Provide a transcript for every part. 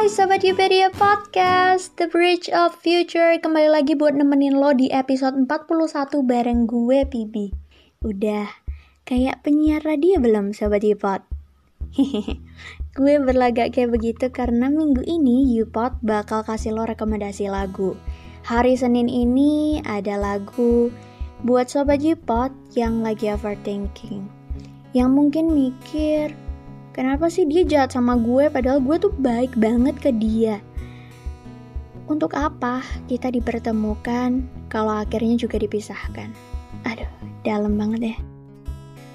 Hai Sobat Yupedia Podcast, The Bridge of Future. Kembali lagi buat nemenin lo di episode 41 bareng gue, Pibi Udah, kayak penyiar radio belum Sobat Yupot? gue berlagak kayak begitu karena minggu ini Yupot bakal kasih lo rekomendasi lagu. Hari Senin ini ada lagu buat Sobat Yupot yang lagi overthinking. Yang mungkin mikir, Kenapa sih dia jahat sama gue padahal gue tuh baik banget ke dia? Untuk apa kita dipertemukan kalau akhirnya juga dipisahkan? Aduh, dalam banget ya.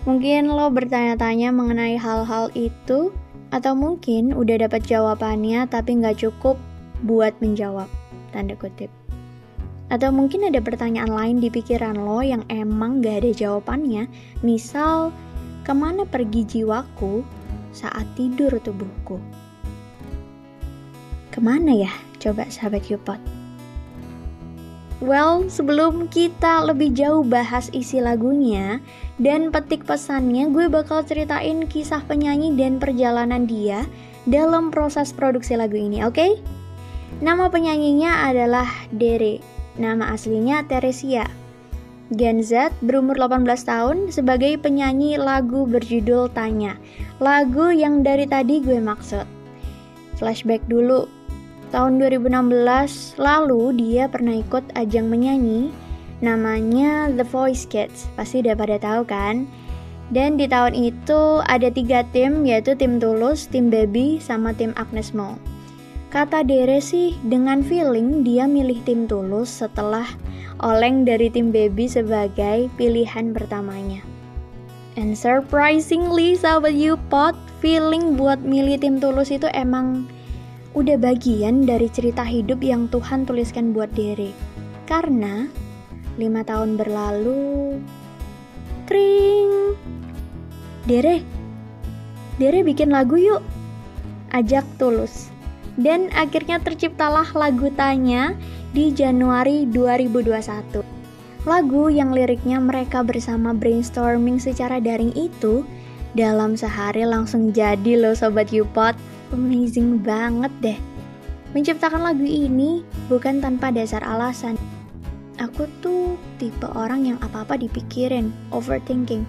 Mungkin lo bertanya-tanya mengenai hal-hal itu, atau mungkin udah dapat jawabannya tapi nggak cukup buat menjawab, tanda kutip. Atau mungkin ada pertanyaan lain di pikiran lo yang emang gak ada jawabannya, misal, ke mana pergi jiwaku saat tidur tubuhku. Ke mana ya? Coba sahabat Yupot. Well, sebelum kita lebih jauh bahas isi lagunya dan petik pesannya, gue bakal ceritain kisah penyanyi dan perjalanan dia dalam proses produksi lagu ini, oke? Okay? Nama penyanyinya adalah Dere. Nama aslinya Teresia. Gen Z berumur 18 tahun sebagai penyanyi lagu berjudul Tanya. Lagu yang dari tadi gue maksud. Flashback dulu. Tahun 2016 lalu dia pernah ikut ajang menyanyi namanya The Voice Kids. Pasti udah pada tahu kan? Dan di tahun itu ada tiga tim yaitu tim Tulus, tim Baby, sama tim Agnes Mo. Kata Dere sih dengan feeling dia milih tim Tulus setelah Oleng dari tim Baby sebagai pilihan pertamanya. And surprisingly, sahabat Yupot, feeling buat milih tim Tulus itu emang udah bagian dari cerita hidup yang Tuhan tuliskan buat Dere. Karena lima tahun berlalu, kring. Dere, Dere bikin lagu yuk. Ajak Tulus. Dan akhirnya terciptalah lagu Tanya di Januari 2021. Lagu yang liriknya mereka bersama brainstorming secara daring itu dalam sehari langsung jadi loh Sobat Yupot. Amazing banget deh. Menciptakan lagu ini bukan tanpa dasar alasan. Aku tuh tipe orang yang apa-apa dipikirin, overthinking.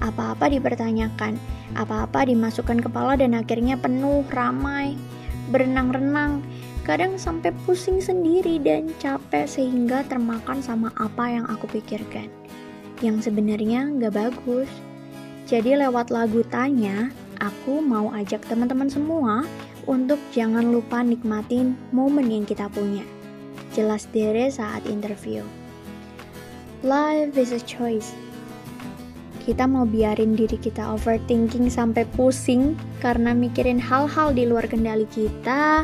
Apa-apa dipertanyakan, apa-apa dimasukkan kepala dan akhirnya penuh, ramai, berenang-renang kadang sampai pusing sendiri dan capek sehingga termakan sama apa yang aku pikirkan. Yang sebenarnya nggak bagus. Jadi lewat lagu Tanya, aku mau ajak teman-teman semua untuk jangan lupa nikmatin momen yang kita punya. Jelas dere saat interview. Life is a choice. Kita mau biarin diri kita overthinking sampai pusing karena mikirin hal-hal di luar kendali kita,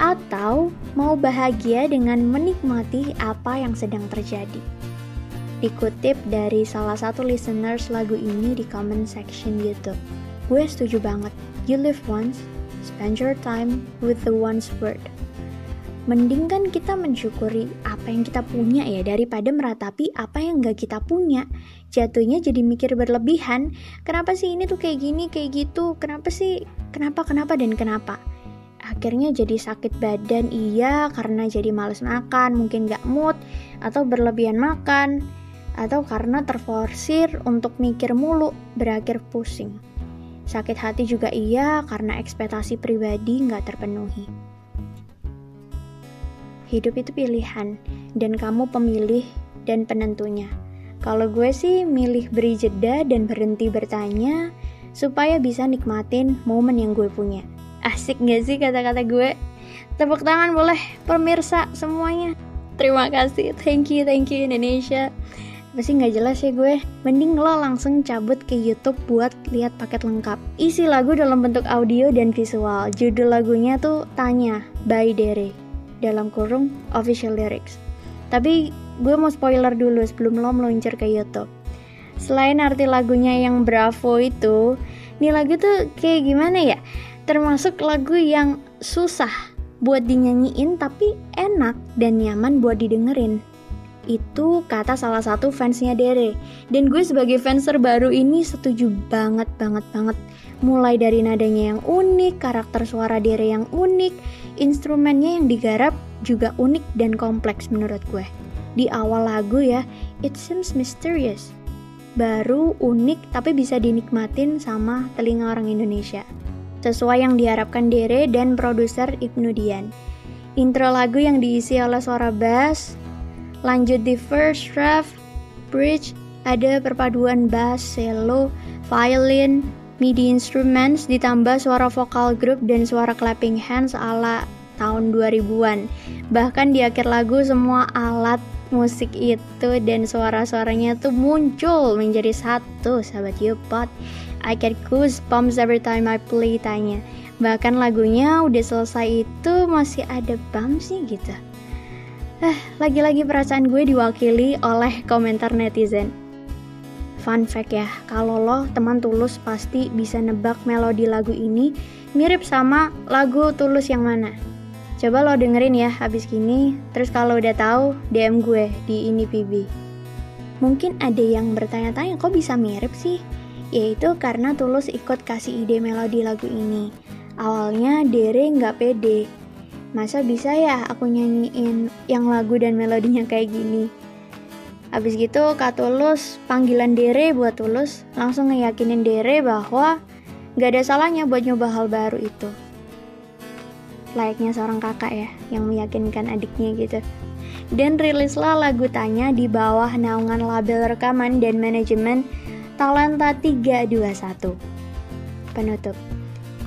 atau mau bahagia dengan menikmati apa yang sedang terjadi. Dikutip dari salah satu listeners lagu ini di comment section YouTube. Gue setuju banget. You live once, spend your time with the one's word. Mending kan kita mensyukuri apa yang kita punya ya daripada meratapi apa yang gak kita punya. Jatuhnya jadi mikir berlebihan. Kenapa sih ini tuh kayak gini, kayak gitu? Kenapa sih? Kenapa, kenapa, dan kenapa? akhirnya jadi sakit badan iya karena jadi males makan mungkin gak mood atau berlebihan makan atau karena terforsir untuk mikir mulu berakhir pusing sakit hati juga iya karena ekspektasi pribadi gak terpenuhi hidup itu pilihan dan kamu pemilih dan penentunya kalau gue sih milih beri jeda dan berhenti bertanya supaya bisa nikmatin momen yang gue punya Asik gak sih kata-kata gue? Tepuk tangan boleh pemirsa semuanya. Terima kasih, thank you, thank you Indonesia. Pasti nggak jelas ya gue. Mending lo langsung cabut ke YouTube buat lihat paket lengkap. Isi lagu dalam bentuk audio dan visual. Judul lagunya tuh Tanya by Dere dalam kurung official lyrics. Tapi gue mau spoiler dulu sebelum lo meluncur ke YouTube. Selain arti lagunya yang bravo itu, nih lagu tuh kayak gimana ya? termasuk lagu yang susah buat dinyanyiin tapi enak dan nyaman buat didengerin. Itu kata salah satu fansnya Dere. Dan gue sebagai fans terbaru ini setuju banget banget banget Mulai dari nadanya yang unik, karakter suara Dere yang unik, instrumennya yang digarap juga unik dan kompleks menurut gue. Di awal lagu ya, it seems mysterious. Baru, unik, tapi bisa dinikmatin sama telinga orang Indonesia. Sesuai yang diharapkan Dere dan produser Ibnu Dian. Intro lagu yang diisi oleh suara bass, lanjut di first ref, bridge, ada perpaduan bass, cello, violin, MIDI instruments ditambah suara vokal grup dan suara clapping hands ala tahun 2000-an. Bahkan di akhir lagu semua alat musik itu dan suara-suaranya tuh muncul menjadi satu sahabat Yupot. I get goosebumps every time I play tanya. Bahkan lagunya udah selesai itu masih ada sih gitu. Eh, lagi-lagi perasaan gue diwakili oleh komentar netizen. Fun fact ya, kalau lo teman tulus pasti bisa nebak melodi lagu ini mirip sama lagu tulus yang mana. Coba lo dengerin ya habis gini, terus kalau udah tahu DM gue di ini PB. Mungkin ada yang bertanya-tanya kok bisa mirip sih? Yaitu karena Tulus ikut kasih ide melodi lagu ini. Awalnya Dere nggak pede. Masa bisa ya aku nyanyiin yang lagu dan melodinya kayak gini? Habis gitu Kak Tulus panggilan Dere buat Tulus langsung ngeyakinin Dere bahwa gak ada salahnya buat nyoba hal baru itu. Layaknya seorang kakak ya yang meyakinkan adiknya gitu. Dan rilislah lagu Tanya di bawah naungan label rekaman dan manajemen Talenta 321. Penutup.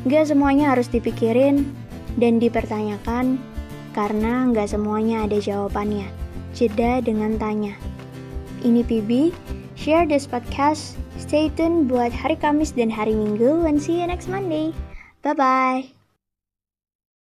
Gak semuanya harus dipikirin dan dipertanyakan karena gak semuanya ada jawabannya. Jeda dengan tanya. Ini PB, share this podcast, stay tune buat hari Kamis dan hari Minggu, and see you next Monday. Bye-bye.